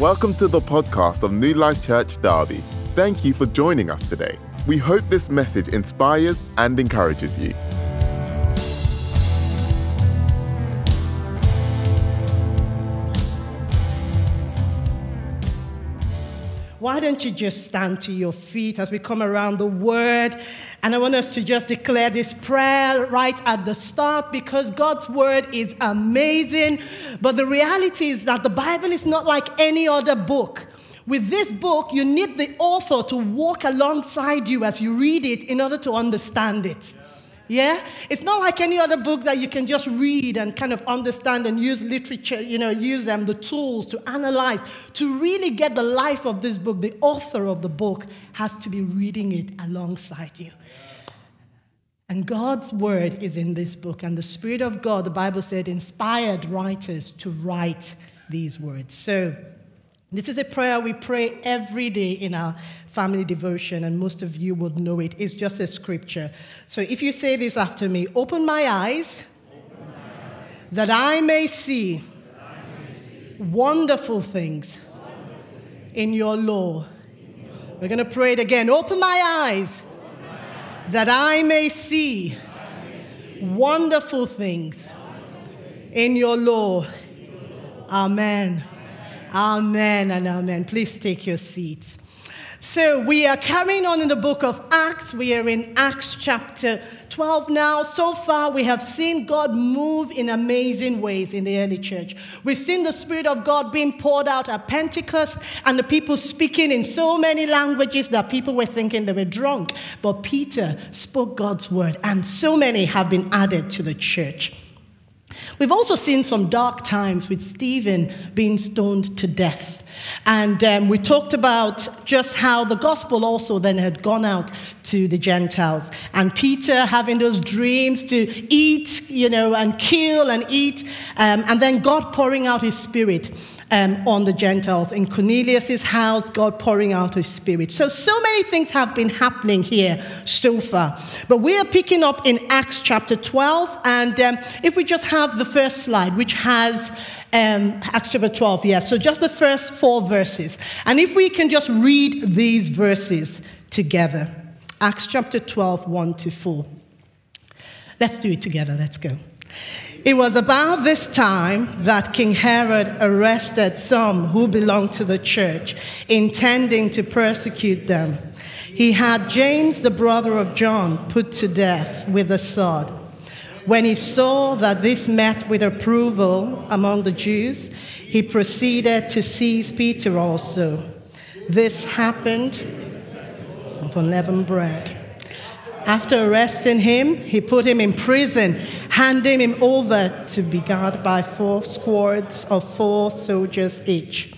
Welcome to the podcast of New Life Church Derby. Thank you for joining us today. We hope this message inspires and encourages you. Why don't you just stand to your feet as we come around the word? And I want us to just declare this prayer right at the start because God's word is amazing. But the reality is that the Bible is not like any other book. With this book, you need the author to walk alongside you as you read it in order to understand it. Yeah? It's not like any other book that you can just read and kind of understand and use literature, you know, use them, the tools to analyze. To really get the life of this book, the author of the book has to be reading it alongside you. And God's word is in this book, and the Spirit of God, the Bible said, inspired writers to write these words. So, this is a prayer we pray every day in our family devotion, and most of you would know it. It's just a scripture. So if you say this after me Open my eyes, Open my eyes that I may see, I may see wonderful, things in your law. We're going to pray it again. Open my eyes, that I may see, wonderful, things. In your law. Amen. Amen and amen. Please take your seats. So, we are carrying on in the book of Acts. We are in Acts chapter 12 now. So far, we have seen God move in amazing ways in the early church. We've seen the Spirit of God being poured out at Pentecost and the people speaking in so many languages that people were thinking they were drunk. But Peter spoke God's word, and so many have been added to the church. We've also seen some dark times with Stephen being stoned to death. And um, we talked about just how the gospel also then had gone out to the Gentiles. And Peter having those dreams to eat, you know, and kill and eat. Um, and then God pouring out his spirit um, on the Gentiles. In Cornelius' house, God pouring out his spirit. So, so many things have been happening here so far. But we are picking up in Acts chapter 12. And um, if we just have the first slide, which has um, Acts chapter 12, yes. Yeah. So, just the first four verses. And if we can just read these verses together Acts chapter 12, 1 to 4. Let's do it together. Let's go. It was about this time that King Herod arrested some who belonged to the church, intending to persecute them. He had James, the brother of John, put to death with a sword. When he saw that this met with approval among the Jews, he proceeded to seize Peter also. This happened of unleavened bread. After arresting him, he put him in prison, handing him over to be guarded by four squads of four soldiers each.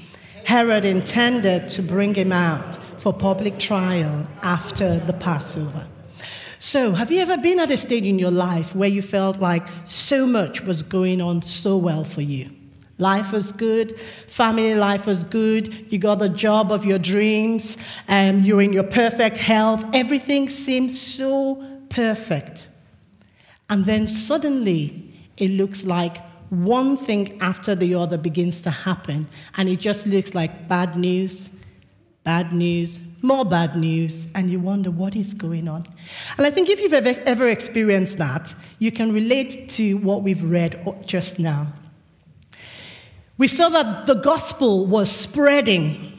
Herod intended to bring him out for public trial after the Passover. So, have you ever been at a stage in your life where you felt like so much was going on so well for you? Life was good, family life was good, you got the job of your dreams, and you're in your perfect health. Everything seemed so perfect. And then suddenly, it looks like one thing after the other begins to happen, and it just looks like bad news, bad news, more bad news, and you wonder what is going on. And I think if you've ever, ever experienced that, you can relate to what we've read just now we saw that the gospel was spreading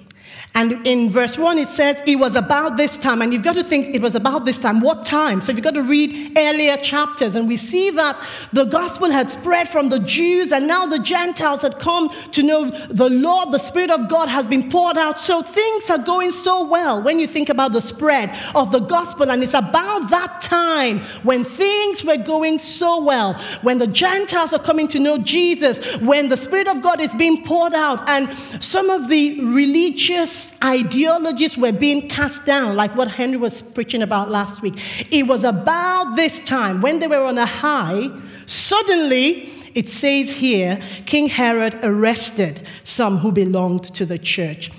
and in verse 1, it says it was about this time. And you've got to think it was about this time. What time? So you've got to read earlier chapters. And we see that the gospel had spread from the Jews, and now the Gentiles had come to know the Lord. The Spirit of God has been poured out. So things are going so well when you think about the spread of the gospel. And it's about that time when things were going so well, when the Gentiles are coming to know Jesus, when the Spirit of God is being poured out. And some of the religious ideologies were being cast down, like what Henry was preaching about last week. It was about this time when they were on a high, suddenly, it says here, King Herod arrested some who belonged to the church.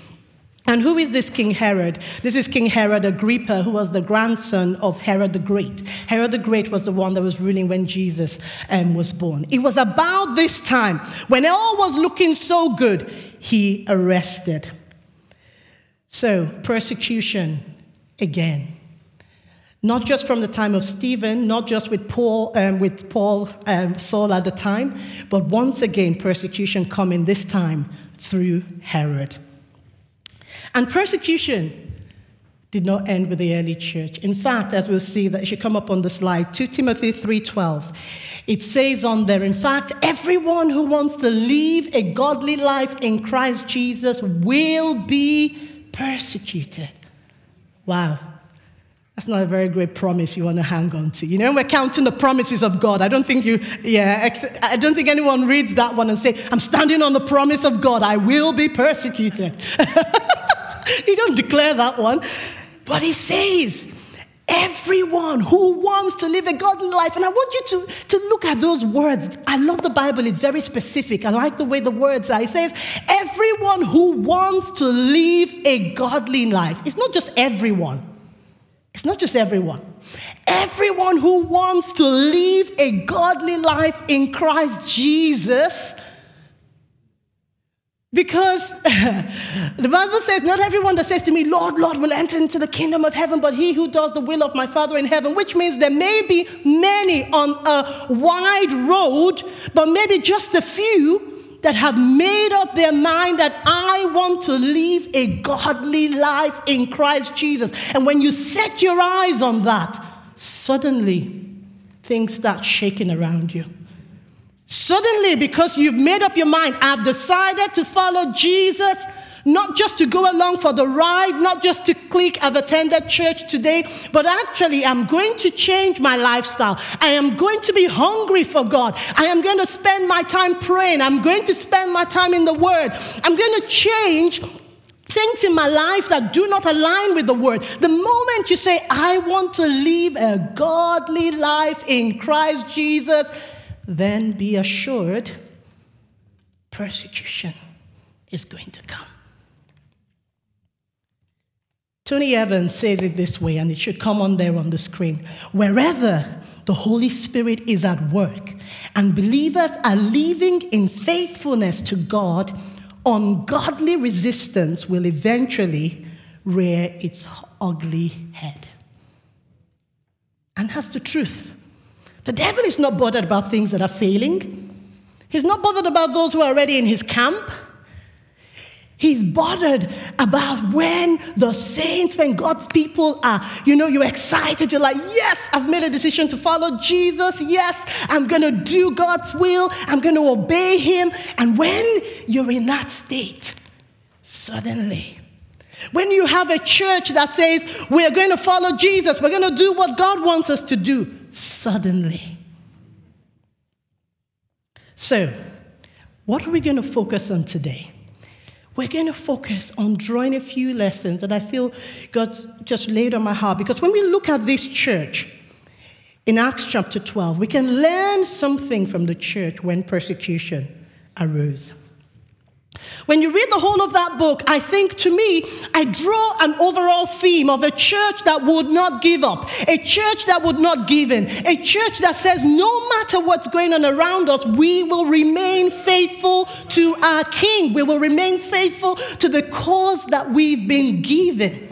And who is this King Herod? This is King Herod Agrippa, who was the grandson of Herod the Great. Herod the Great was the one that was ruling when Jesus um, was born. It was about this time, when all was looking so good, he arrested. So, persecution again. Not just from the time of Stephen, not just with Paul, um, with Paul, um, Saul at the time, but once again, persecution coming this time through Herod. And persecution did not end with the early church. In fact, as we'll see, that should come up on the slide, 2 Timothy 3:12. It says on there, in fact, everyone who wants to live a godly life in Christ Jesus will be persecuted. Wow. That's not a very great promise you want to hang on to. You know, we're counting the promises of God. I don't think you, yeah, I don't think anyone reads that one and say, I'm standing on the promise of God. I will be persecuted. you don't declare that one. But he says, everyone who wants to live a godly life. And I want you to, to look at those words. I love the Bible, it's very specific. I like the way the words are. It says, everyone who wants to live a godly life. It's not just everyone. It's not just everyone. Everyone who wants to live a godly life in Christ Jesus because the Bible says, Not everyone that says to me, Lord, Lord, will enter into the kingdom of heaven, but he who does the will of my Father in heaven, which means there may be many on a wide road, but maybe just a few that have made up their mind that I want to live a godly life in Christ Jesus. And when you set your eyes on that, suddenly things start shaking around you. Suddenly, because you've made up your mind, I've decided to follow Jesus, not just to go along for the ride, not just to click, I've attended church today, but actually, I'm going to change my lifestyle. I am going to be hungry for God. I am going to spend my time praying. I'm going to spend my time in the Word. I'm going to change things in my life that do not align with the word. The moment you say, I want to live a godly life in Christ Jesus, then be assured persecution is going to come. Tony Evans says it this way, and it should come on there on the screen. Wherever the Holy Spirit is at work and believers are living in faithfulness to God, ungodly resistance will eventually rear its ugly head. And that's the truth. The devil is not bothered about things that are failing. He's not bothered about those who are already in his camp. He's bothered about when the saints, when God's people are, you know, you're excited. You're like, yes, I've made a decision to follow Jesus. Yes, I'm going to do God's will. I'm going to obey Him. And when you're in that state, suddenly, when you have a church that says, we're going to follow Jesus, we're going to do what God wants us to do, suddenly. So, what are we going to focus on today? We're going to focus on drawing a few lessons that I feel God just laid on my heart. Because when we look at this church in Acts chapter 12, we can learn something from the church when persecution arose. When you read the whole of that book, I think to me, I draw an overall theme of a church that would not give up, a church that would not give in, a church that says no matter what's going on around us, we will remain faithful to our King. We will remain faithful to the cause that we've been given.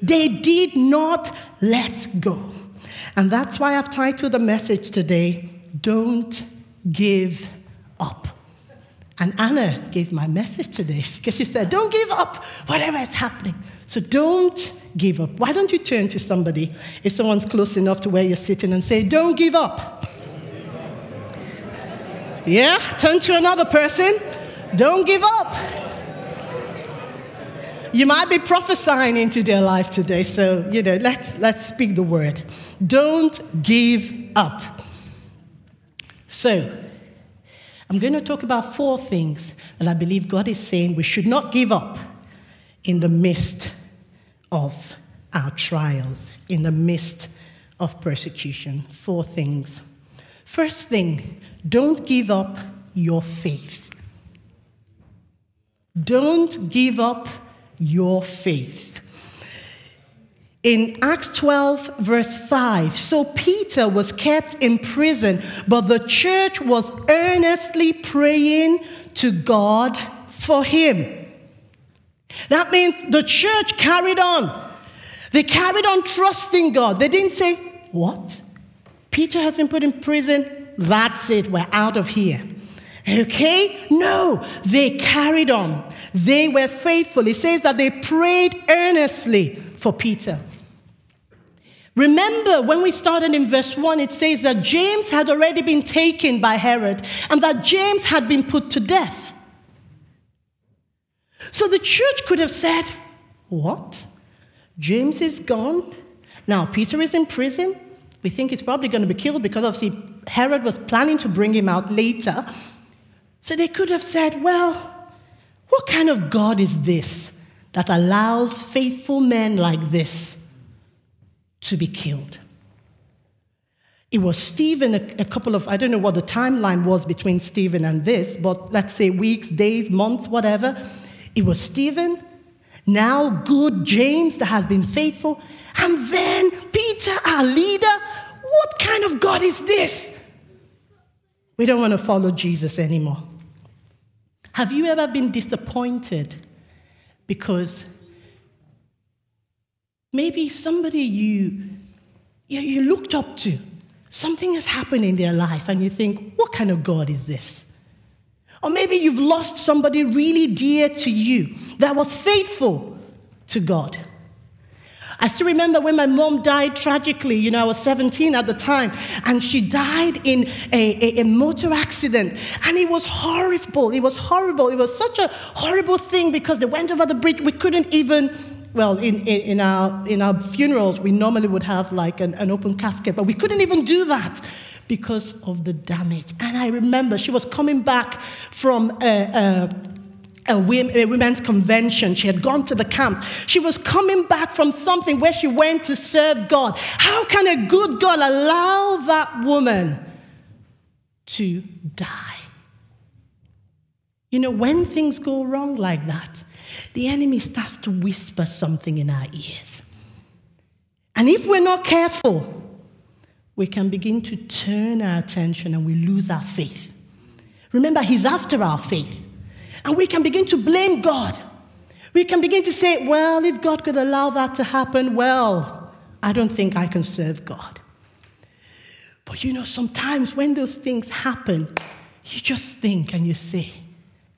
They did not let go. And that's why I've titled the message today, Don't Give Up. And Anna gave my message today because she said, Don't give up, whatever is happening. So don't give up. Why don't you turn to somebody, if someone's close enough to where you're sitting, and say, Don't give up? Yeah, turn to another person. Don't give up. You might be prophesying into their life today, so you know, let's let's speak the word. Don't give up. So, I'm going to talk about four things that I believe God is saying we should not give up in the midst of our trials, in the midst of persecution. Four things. First thing, don't give up your faith. Don't give up your faith. In Acts 12, verse 5, so Peter was kept in prison, but the church was earnestly praying to God for him. That means the church carried on. They carried on trusting God. They didn't say, What? Peter has been put in prison. That's it. We're out of here. Okay? No, they carried on. They were faithful. It says that they prayed earnestly for Peter. Remember, when we started in verse 1, it says that James had already been taken by Herod and that James had been put to death. So the church could have said, What? James is gone. Now, Peter is in prison. We think he's probably going to be killed because obviously Herod was planning to bring him out later. So they could have said, Well, what kind of God is this that allows faithful men like this to be killed? It was Stephen, a, a, couple of, I don't know what the timeline was between Stephen and this, but let's say weeks, days, months, whatever. It was Stephen, now good James that has been faithful, and then Peter, our leader. What kind of God is this? We don't want to follow Jesus anymore. Have you ever been disappointed because maybe somebody you, you, you looked up to, something has happened in their life, and you think, what kind of God is this? Or maybe you've lost somebody really dear to you that was faithful to God. I still remember when my mom died tragically. You know, I was 17 at the time, and she died in a, a, a, motor accident. And it was horrible. It was horrible. It was such a horrible thing because they went over the bridge. We couldn't even, well, in, in, in our, in our funerals, we normally would have like an, an open casket, but we couldn't even do that because of the damage. And I remember she was coming back from a, a, a, women's convention. She had gone to the camp. She was coming back from something where she went to serve God. How can a good God allow that woman to die? You know, when things go wrong like that, the enemy starts to whisper something in our ears. And if we're not careful, we can begin to turn our attention and we lose our faith. Remember, He's after our faith. And we can begin to blame God. We can begin to say, well, if God could allow that to happen, well, I don't think I can serve God. But you know, sometimes when those things happen, you just think and you say,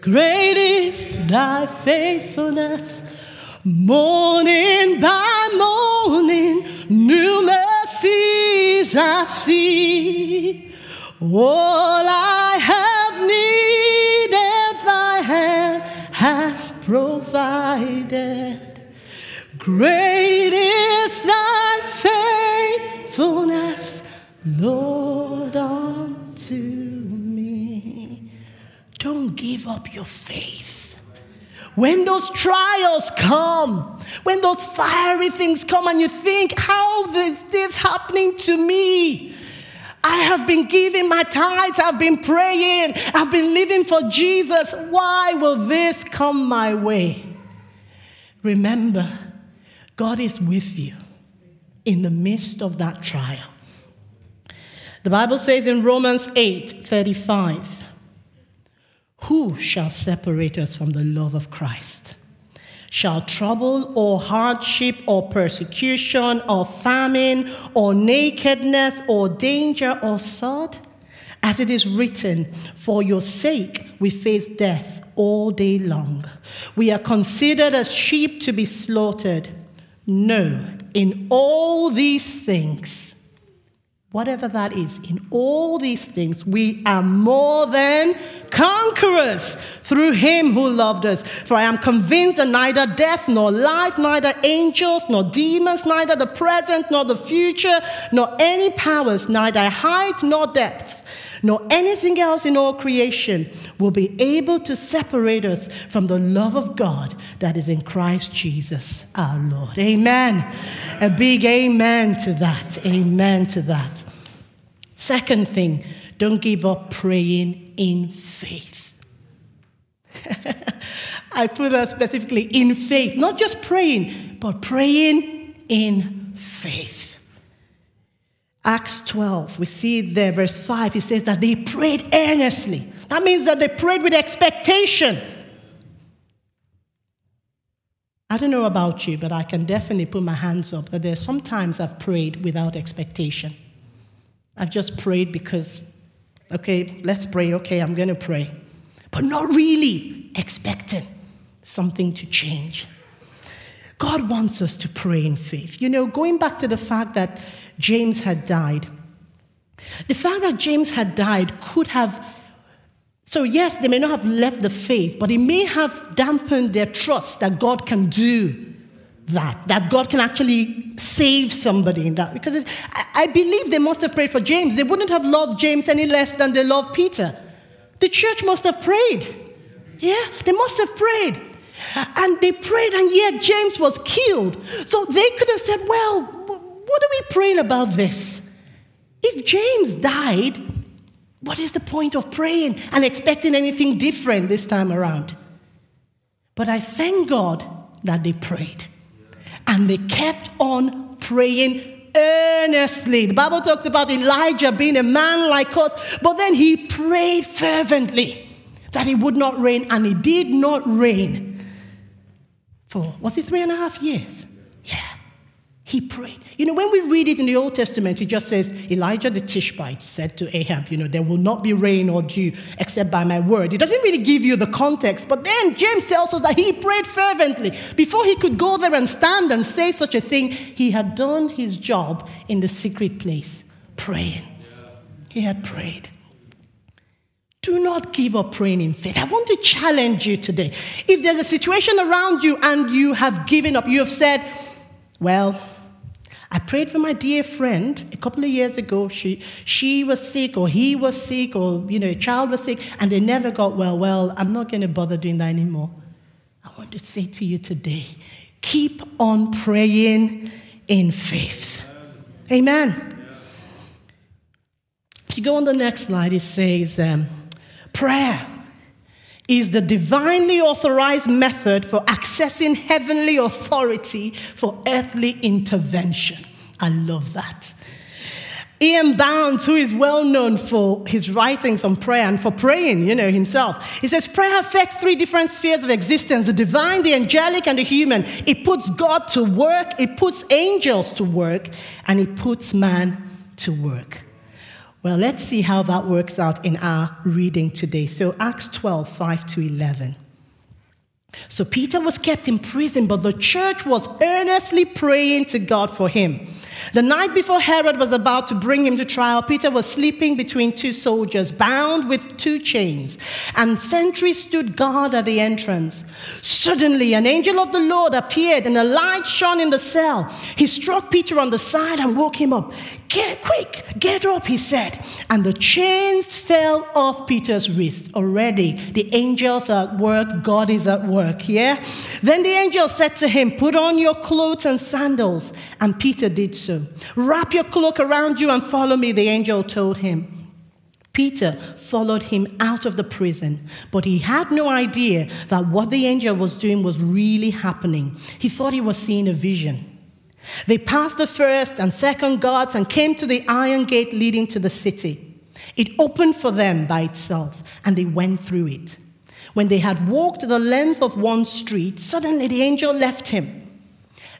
Great is thy faithfulness. Morning by morning, new mercies I see. All I have needed, thy hand has provided. Great give up your faith. When those trials come, when those fiery things come, and you think, how is this happening to me? I have been giving my tithes, I've been praying, I've been living for Jesus. Why will this come my way? Remember, God is with you in the midst of that trial. The Bible says in Romans 8 35, who shall separate us from the love of Christ? Shall trouble or hardship or persecution or famine or nakedness or danger or sword? As it is written, For your sake we face death all day long. We are considered as sheep to be slaughtered. No, in all these things, whatever that is, in all these things, we are more than conquerors through him who loved us. For I am convinced that neither death nor life, neither angels nor demons, neither the present nor the future, nor any powers, neither height nor depth nor anything else in all creation will be able to separate us from the love of God that is in Christ Jesus our Lord. Amen. A big amen to that. Amen to that. Second thing, don't give up praying in faith. I put that specifically in faith, not just praying, but praying in faith. Acts 12, we see there, verse 5, he says that they prayed earnestly. That means that they prayed with expectation. I don't know about you, but I can definitely put my hands up that there are sometimes I've prayed without expectation. I've just prayed because, okay, let's pray, okay, I'm going to pray. But not really expecting something to change. God wants us to pray in faith. You know, going back to the fact that James had died. The fact that James had died could have, so yes, they may not have left the faith, but it may have dampened their trust that God can do that, that God can actually save somebody in that. Because I believe they must have prayed for James. They wouldn't have loved James any less than they loved Peter. The church must have prayed. Yeah, they must have prayed. And they prayed, and yet James was killed. So they could have said, Well, what are we praying about this? If James died, what is the point of praying and expecting anything different this time around? But I thank God that they prayed and they kept on praying earnestly. The Bible talks about Elijah being a man like us, but then he prayed fervently that it would not rain, and it did not rain for, was it three and a half years? He prayed. You know, when we read it in the Old Testament, it just says, Elijah the Tishbite said to Ahab, you know, there will not be rain or dew except by my word. It doesn't really give you the context, but then James tells us that he prayed fervently. Before he could go there and stand and say such a thing, he had done his job in the secret place, praying. He had prayed. Do not give up praying in faith. I want to challenge you today. If there's a situation around you and you have given up, you have said, well, I prayed for my dear friend a couple of years ago. She, she was sick, or he was sick, or you know, a child was sick, and they never got well. Well, I'm not going to bother doing that anymore. I want to say to you today keep on praying in faith. Amen. If you go on the next slide, it says, um, prayer is the divinely authorized method for accessing heavenly authority for earthly intervention. I love that. Ian Bounds, who is well known for his writings on prayer and for praying, you know, himself, he says prayer affects three different spheres of existence the divine, the angelic, and the human. It puts God to work, it puts angels to work, and it puts man to work. Well, let's see how that works out in our reading today. So, Acts 12, 5 to 11. So, Peter was kept in prison, but the church was earnestly praying to God for him. The night before Herod was about to bring him to trial, Peter was sleeping between two soldiers, bound with two chains, and sentries stood guard at the entrance. Suddenly, an angel of the Lord appeared, and a light shone in the cell. He struck Peter on the side and woke him up. Get quick, get up, he said. And the chains fell off Peter's wrist. Already, the angels are at work, God is at work, yeah? Then the angel said to him, Put on your clothes and sandals. And Peter did so. Wrap your cloak around you and follow me, the angel told him. Peter followed him out of the prison, but he had no idea that what the angel was doing was really happening. He thought he was seeing a vision. They passed the first and second guards and came to the iron gate leading to the city. It opened for them by itself, and they went through it. When they had walked the length of one street, suddenly the angel left him.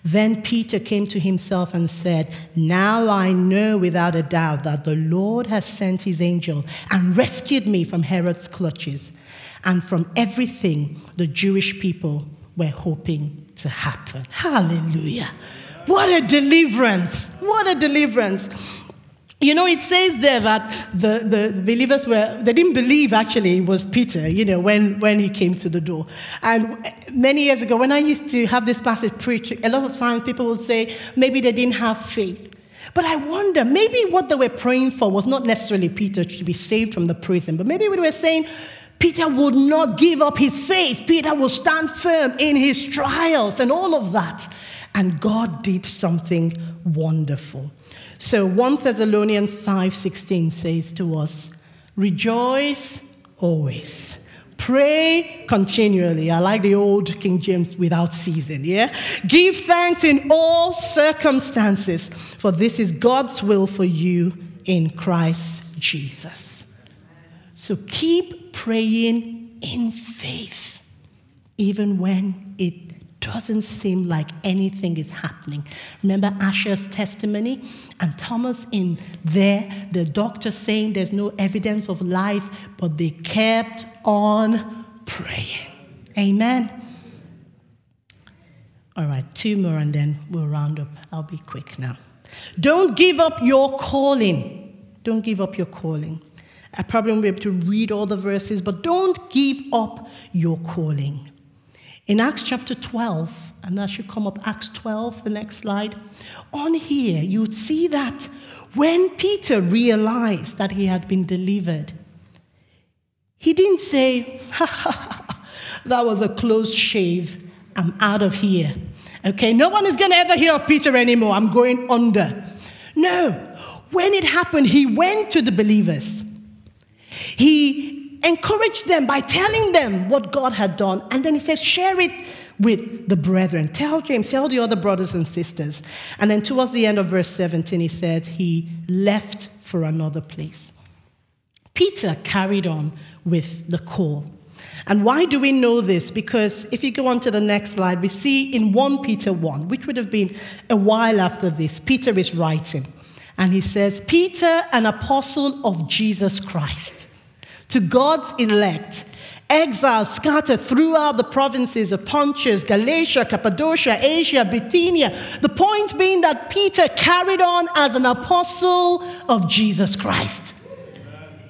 Then Peter came to himself and said, Now I know without a doubt that the Lord has sent his angel and rescued me from Herod's clutches and from everything the Jewish people were hoping to happen. Hallelujah. What a deliverance! What a deliverance! You know, it says there that the, the believers were, they didn't believe actually it was Peter, you know, when, when he came to the door. And many years ago, when I used to have this passage preached, a lot of times people would say maybe they didn't have faith. But I wonder, maybe what they were praying for was not necessarily Peter to be saved from the prison, but maybe they were saying, Peter would not give up his faith. Peter will stand firm in his trials and all of that. And God did something wonderful. So 1 Thessalonians 5:16 says to us, "Rejoice always. Pray continually." I like the old King James without ceasing, yeah? Give thanks in all circumstances, for this is God's will for you in Christ Jesus. So keep praying in faith even when it doesn't seem like anything is happening. Remember Asher's testimony? And Thomas in there, the doctor saying there's no evidence of life, but they kept on praying. Amen. All right, two more and then we'll round up. I'll be quick now. Don't give up your calling. Don't give up your calling. I probably won't be able to read all the verses, but don't give up your calling. In Acts chapter 12, and that should come up, Acts 12, the next slide, on here, you'd see that when Peter realized that he had been delivered, he didn't say, ha, ha, ha, that was a close shave, I'm out of here. Okay, no one is going to ever hear of Peter anymore, I'm going under. No, when it happened, he went to the believers. He encourage them by telling them what God had done. And then he says, share it with the brethren. Tell James, tell the other brothers and sisters. And then towards the end of verse 17, he said, he left for another place. Peter carried on with the call. And why do we know this? Because if you go on to the next slide, we see in 1 Peter 1, which would have been a while after this, Peter is writing. And he says, Peter, an apostle of Jesus Christ to God's elect, exiles scattered throughout the provinces of Pontus, Galatia, Cappadocia, Asia, Bithynia. The point being that Peter carried on as an apostle of Jesus Christ.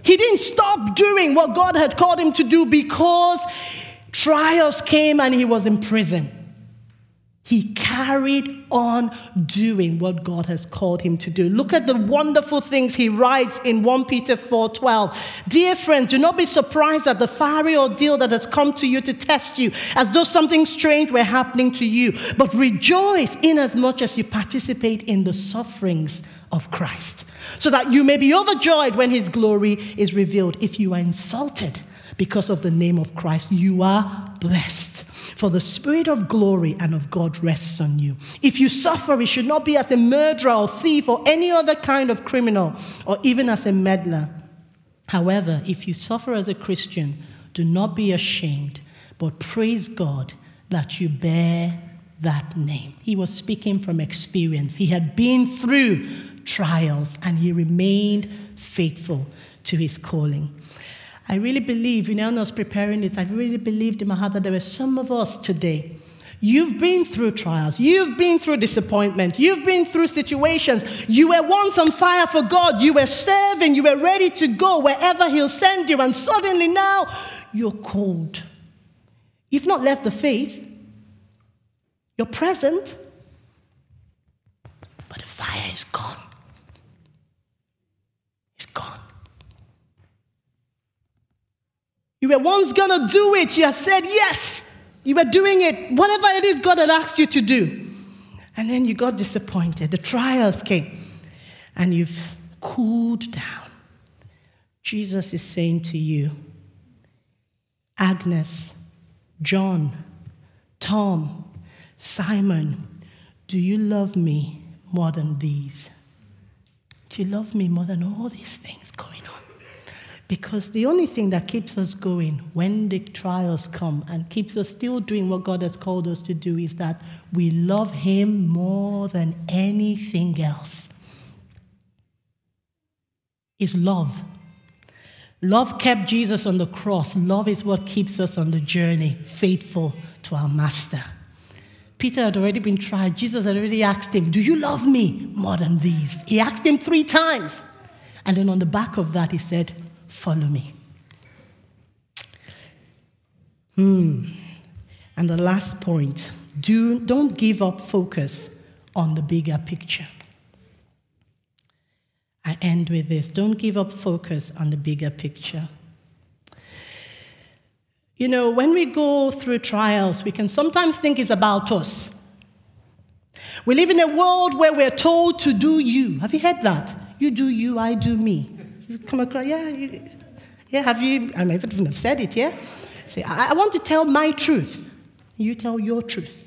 He didn't stop doing what God had called him to do because trials came and he was in prison. He carried on doing what God has called him to do. Look at the wonderful things he writes in 1 Peter 4:12. Dear friends, do not be surprised at the fiery ordeal that has come to you to test you, as though something strange were happening to you, but rejoice inasmuch as you participate in the sufferings of Christ, so that you may be overjoyed when his glory is revealed. If you are insulted, because of the name of Christ, you are blessed. For the Spirit of glory and of God rests on you. If you suffer, it should not be as a murderer or thief or any other kind of criminal or even as a meddler. However, if you suffer as a Christian, do not be ashamed, but praise God that you bear that name. He was speaking from experience. He had been through trials and he remained faithful to his calling. I really believe, you know, when I was preparing this, I really believed in my heart that there were some of us today. You've been through trials. You've been through disappointment. You've been through situations. You were once on fire for God. You were serving. You were ready to go wherever He'll send you. And suddenly now you're cold. You've not left the faith. You're present. But the fire is gone. It's gone. You were once going to do it. You have said yes. You were doing it, whatever it is God had asked you to do. And then you got disappointed. The trials came and you've cooled down. Jesus is saying to you, Agnes, John, Tom, Simon, do you love me more than these? Do you love me more than all these things going on? Because the only thing that keeps us going when the trials come and keeps us still doing what God has called us to do is that we love Him more than anything else. Is love. Love kept Jesus on the cross. Love is what keeps us on the journey, faithful to our Master. Peter had already been tried. Jesus had already asked him, Do you love me more than these? He asked him three times. And then on the back of that, he said, Follow me. Hmm. And the last point do, don't give up focus on the bigger picture. I end with this don't give up focus on the bigger picture. You know, when we go through trials, we can sometimes think it's about us. We live in a world where we're told to do you. Have you heard that? You do you, I do me. You come across, yeah, you, yeah, have you? I might even have said it, yeah? Say, I, I want to tell my truth. You tell your truth.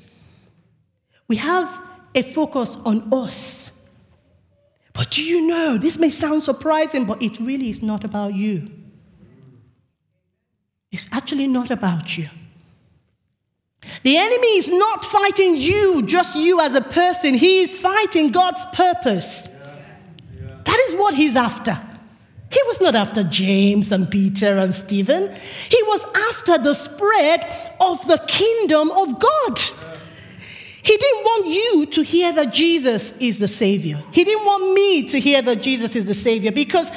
We have a focus on us. But do you know, this may sound surprising, but it really is not about you. It's actually not about you. The enemy is not fighting you, just you as a person. He is fighting God's purpose. That is what he's after. He was not after James and Peter and Stephen. He was after the spread of the kingdom of God. He didn't want you to hear that Jesus is the Savior. He didn't want me to hear that Jesus is the Savior because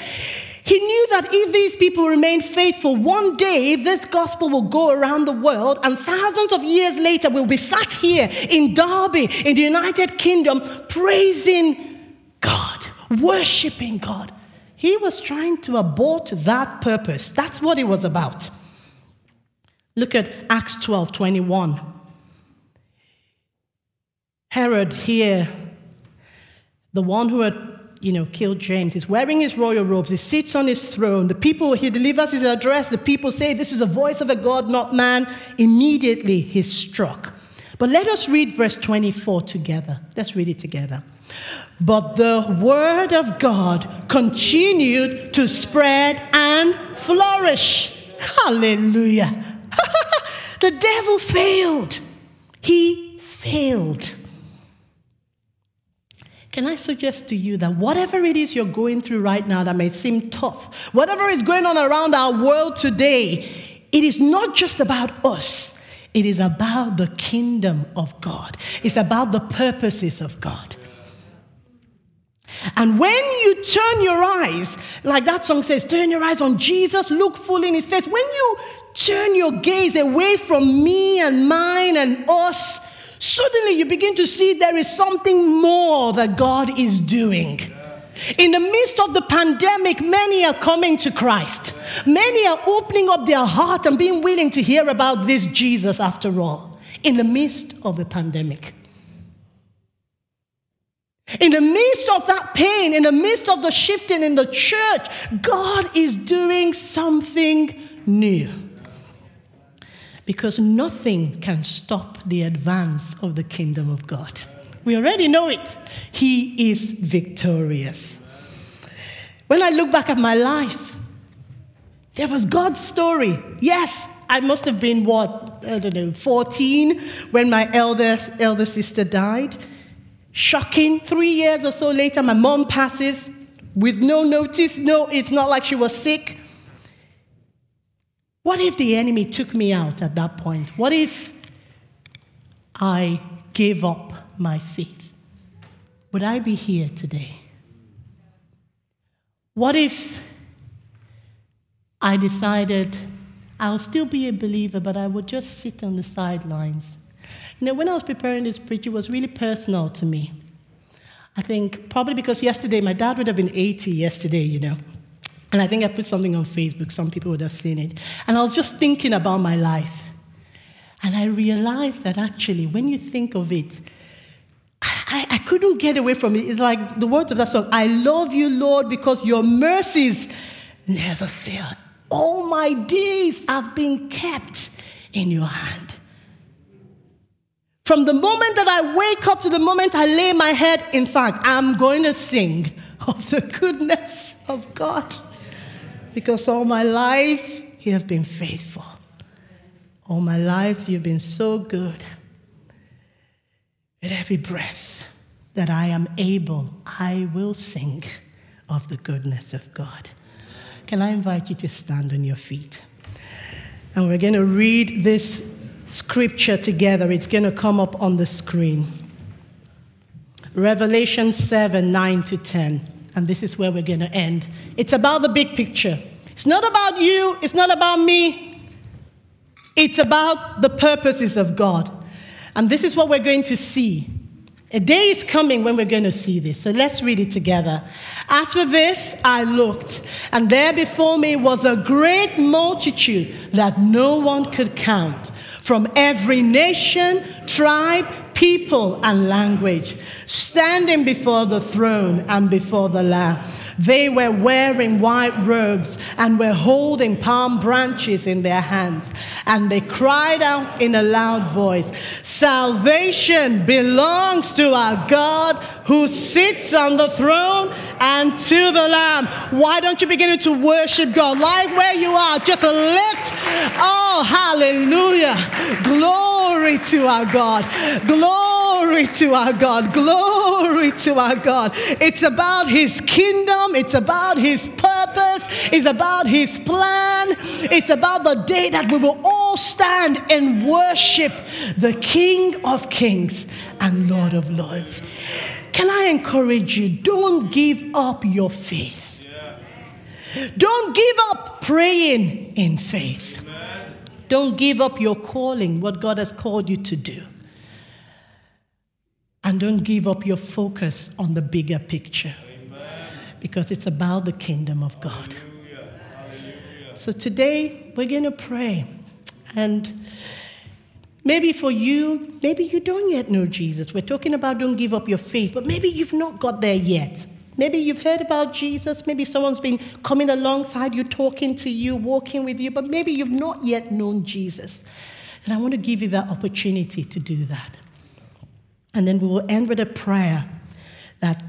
he knew that if these people remain faithful, one day this gospel will go around the world, and thousands of years later, we'll be sat here in Derby, in the United Kingdom, praising God, worshiping God. He was trying to abort that purpose. That's what it was about. Look at Acts 12 21. Herod here, the one who had you know, killed James. He's wearing his royal robes. He sits on his throne. The people, he delivers his address. The people say, This is the voice of a God, not man. Immediately he's struck. But let us read verse 24 together. Let's read it together. But the word of God continued to spread and flourish. Hallelujah. the devil failed. He failed. Can I suggest to you that whatever it is you're going through right now that may seem tough, whatever is going on around our world today, it is not just about us. It is about the kingdom of God. It's about the purposes of God. And when you turn your eyes, like that song says, turn your eyes on Jesus, look full in his face. When you turn your gaze away from me and mine and us suddenly you begin to see there is something more that God is doing. In the midst of the pandemic, many are coming to Christ. Many are opening up their heart and being willing to hear about this Jesus after all. In the midst of a pandemic. In the midst of that pain, in the midst of the shifting in the church, God is doing something new because nothing can stop the advance of the kingdom of God. We already know it. He is victorious. When I look back at my life, there was God's story. Yes, I must have been what, I don't know, 14 when my elder, elder sister died. Shocking. Three years or so later, my mom passes with no notice. No, it's not like she was sick. What if the enemy took me out at that point? What if I gave up my faith? Would I be here today? What if I decided I'll still be a believer, but I would just sit on the sidelines? You know, when I was preparing this preach, it was really personal to me. I think probably because yesterday, my dad would have been 80 yesterday, you know. And I think I put something on Facebook, some people would have seen it. And I was just thinking about my life. And I realized that actually, when you think of it, I, I couldn't get away from it. It's like the words of that song I love you, Lord, because your mercies never fail. All my days have been kept in your hand. From the moment that I wake up to the moment I lay my head, in fact, I'm going to sing of the goodness of God because all my life you have been faithful. All my life you've been so good. With every breath that I am able, I will sing of the goodness of God. Can I invite you to stand on your feet? And we're going to read this scripture together. It's going to come up on the screen. Revelation 7 9 to 10. And this is where we're going to end. It's about the big picture. It's not about you, it's not about me. It's about the purposes of God. And this is what we're going to see. A day is coming when we're going to see this. So let's read it together. After this, I looked, and there before me was a great multitude that no one could count from every nation, tribe, people, and language, standing before the throne and before the Lamb. They were wearing white robes and were holding palm branches in their hands. And they cried out in a loud voice Salvation belongs to our God who sits on the throne and to the Lamb. Why don't you begin to worship God? Live where you are, just lift. Oh, hallelujah. Glory to our God. Glory to our God. Glory to our God. It's about His kingdom, it's about His purpose, it's about His plan, it's about the day that we will all stand and worship the King of Kings and Lord of Lords. Can I encourage you? Don't give up your faith. Don't give up praying in faith. Don't give up your calling, what God has called you to do. And don't give up your focus on the bigger picture because it's about the kingdom of God. So today we're going to pray. And Maybe for you, maybe you don't yet know Jesus. We're talking about don't give up your faith, but maybe you've not got there yet. Maybe you've heard about Jesus. Maybe someone's been coming alongside you, talking to you, walking with you, but maybe you've not yet known Jesus. And I want to give you that opportunity to do that. And then we will end with a prayer that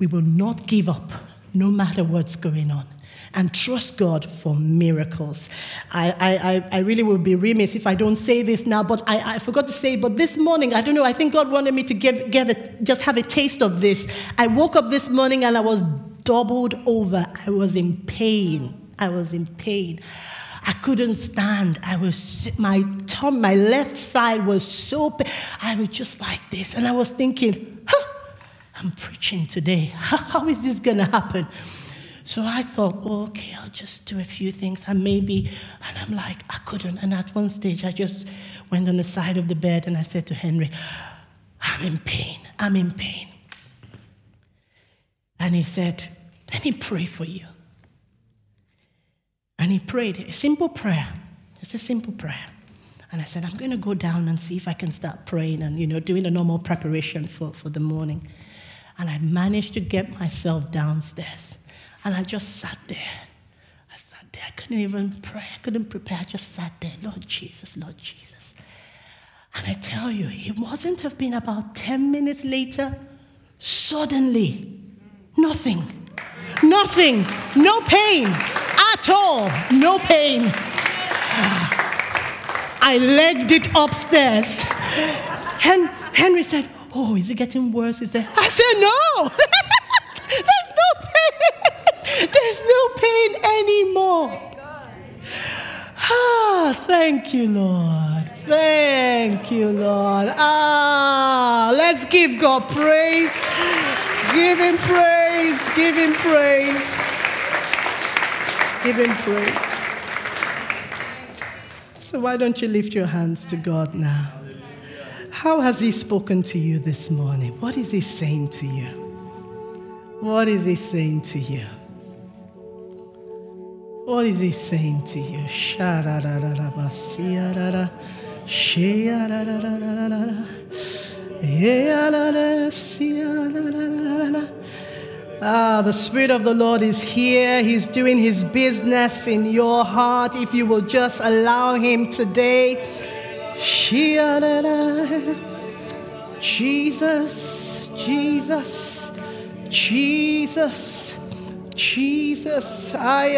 we will not give up no matter what's going on and trust God for miracles. I, I, I really will be remiss if I don't say this now, but I, I forgot to say, but this morning, I don't know, I think God wanted me to give, give it, just have a taste of this. I woke up this morning and I was doubled over. I was in pain. I was in pain. I couldn't stand. I was my tongue, my left side was so. I was just like this, and I was thinking, huh, "I'm preaching today. How is this going to happen?" So I thought, oh, okay, I'll just do a few things and maybe, and I'm like, I couldn't. And at one stage, I just went on the side of the bed and I said to Henry, I'm in pain. I'm in pain. And he said, Let me pray for you. And he prayed a simple prayer, just a simple prayer. And I said, I'm going to go down and see if I can start praying and, you know, doing the normal preparation for, for the morning. And I managed to get myself downstairs. And I just sat there. I sat there. I couldn't even pray. I couldn't prepare. I just sat there. Lord Jesus, Lord Jesus. And I tell you, it wasn't have been about 10 minutes later, suddenly, nothing. Nothing. No pain at all. No pain. I legged it upstairs. And Henry said, Oh, is it getting worse? Is it? I said, No. There's no pain. There's no pain anymore. Ah, thank you, Lord. Thank you, Lord. Ah, let's give God praise. Give him praise. Give him praise. Give him praise. So, why don't you lift your hands to God now? How has He spoken to you this morning? What is He saying to you? What is He saying to you? What is he saying to you? Ah, the Spirit of the Lord is here. He's doing His business in your heart if you will just allow Him today. Jesus, Jesus, Jesus. Jesus. Are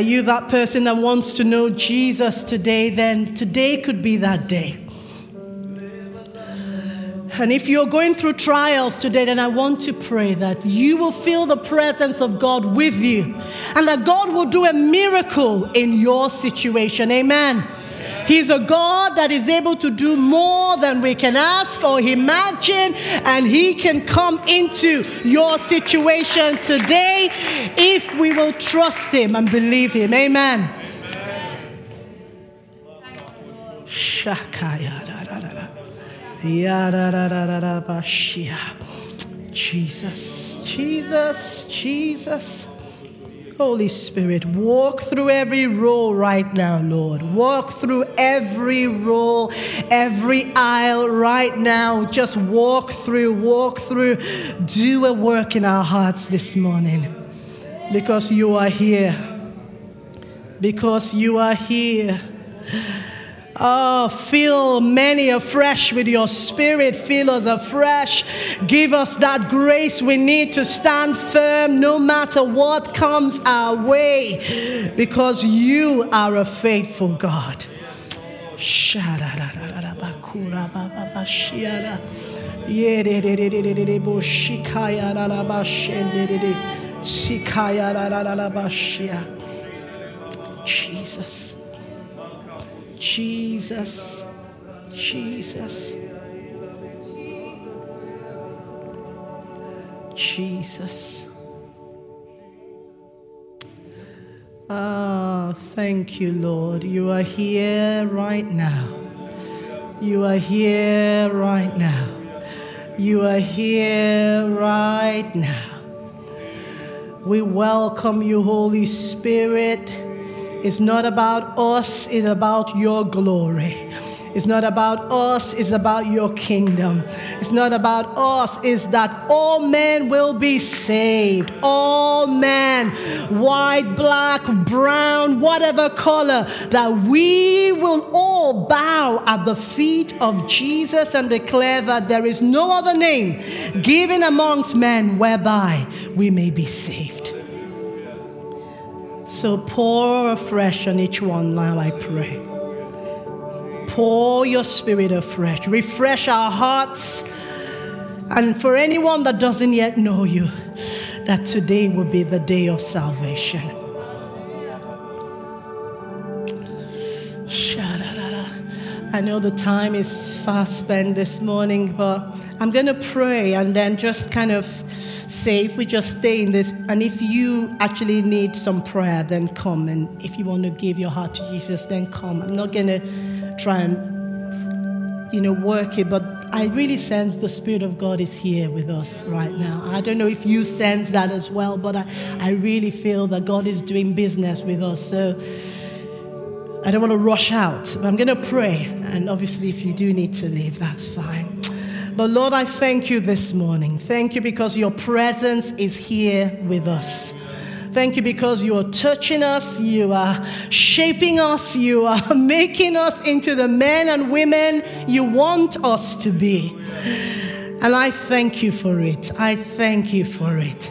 you that person that wants to know Jesus today? Then today could be that day. And if you're going through trials today, then I want to pray that you will feel the presence of God with you and that God will do a miracle in your situation. Amen. He's a God that is able to do more than we can ask or imagine, and He can come into your situation today if we will trust Him and believe Him. Amen. Shakaya da Jesus, Jesus, Jesus. Holy Spirit, walk through every role right now, Lord. Walk through every role, every aisle right now. Just walk through, walk through. Do a work in our hearts this morning because you are here. Because you are here. Oh, fill many afresh with your spirit. Fill us afresh. Give us that grace we need to stand firm no matter what comes our way because you are a faithful God. Jesus. Jesus, Jesus, Jesus. Ah, thank you, Lord. You are here right now. You are here right now. You are here right now. We welcome you, Holy Spirit. It's not about us, it's about your glory. It's not about us, it's about your kingdom. It's not about us, it's that all men will be saved. All men, white, black, brown, whatever color, that we will all bow at the feet of Jesus and declare that there is no other name given amongst men whereby we may be saved. So pour afresh on each one now, I pray. Pour your spirit afresh. Refresh our hearts. And for anyone that doesn't yet know you, that today will be the day of salvation. I know the time is fast spent this morning, but I'm going to pray and then just kind of say if we just stay in this, and if you actually need some prayer, then come. And if you want to give your heart to Jesus, then come. I'm not going to try and, you know, work it, but I really sense the Spirit of God is here with us right now. I don't know if you sense that as well, but I, I really feel that God is doing business with us. So I don't want to rush out, but I'm going to pray. And obviously, if you do need to leave, that's fine. But Lord, I thank you this morning. Thank you because your presence is here with us. Thank you because you are touching us, you are shaping us, you are making us into the men and women you want us to be. And I thank you for it. I thank you for it.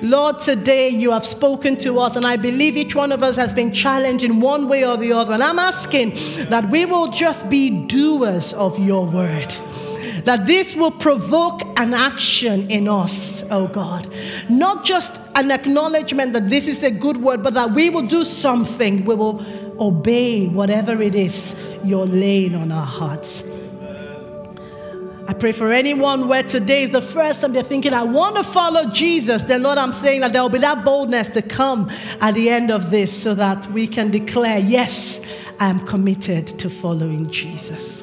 Lord, today you have spoken to us, and I believe each one of us has been challenged in one way or the other. And I'm asking that we will just be doers of your word that this will provoke an action in us, oh God. Not just an acknowledgement that this is a good word, but that we will do something. We will obey whatever it is you're laying on our hearts. I pray for anyone where today is the first time they're thinking, I want to follow Jesus. Then, Lord, I'm saying that there will be that boldness to come at the end of this so that we can declare, Yes, I am committed to following Jesus.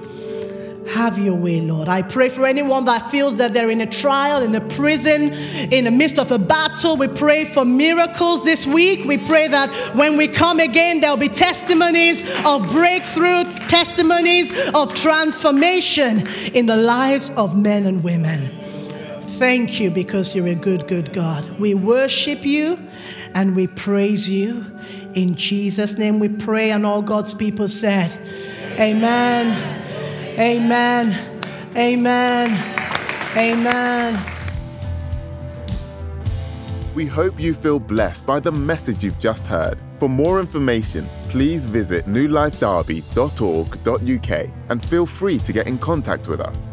Have your way, Lord. I pray for anyone that feels that they're in a trial, in a prison, in the midst of a battle. We pray for miracles this week. We pray that when we come again, there'll be testimonies of breakthrough, testimonies of transformation in the lives of men and women. Thank you because you're a good, good God. We worship you and we praise you. In Jesus' name we pray, and all God's people said, Amen. Amen. Amen. Amen. Amen. We hope you feel blessed by the message you've just heard. For more information, please visit newlifederby.org.uk and feel free to get in contact with us.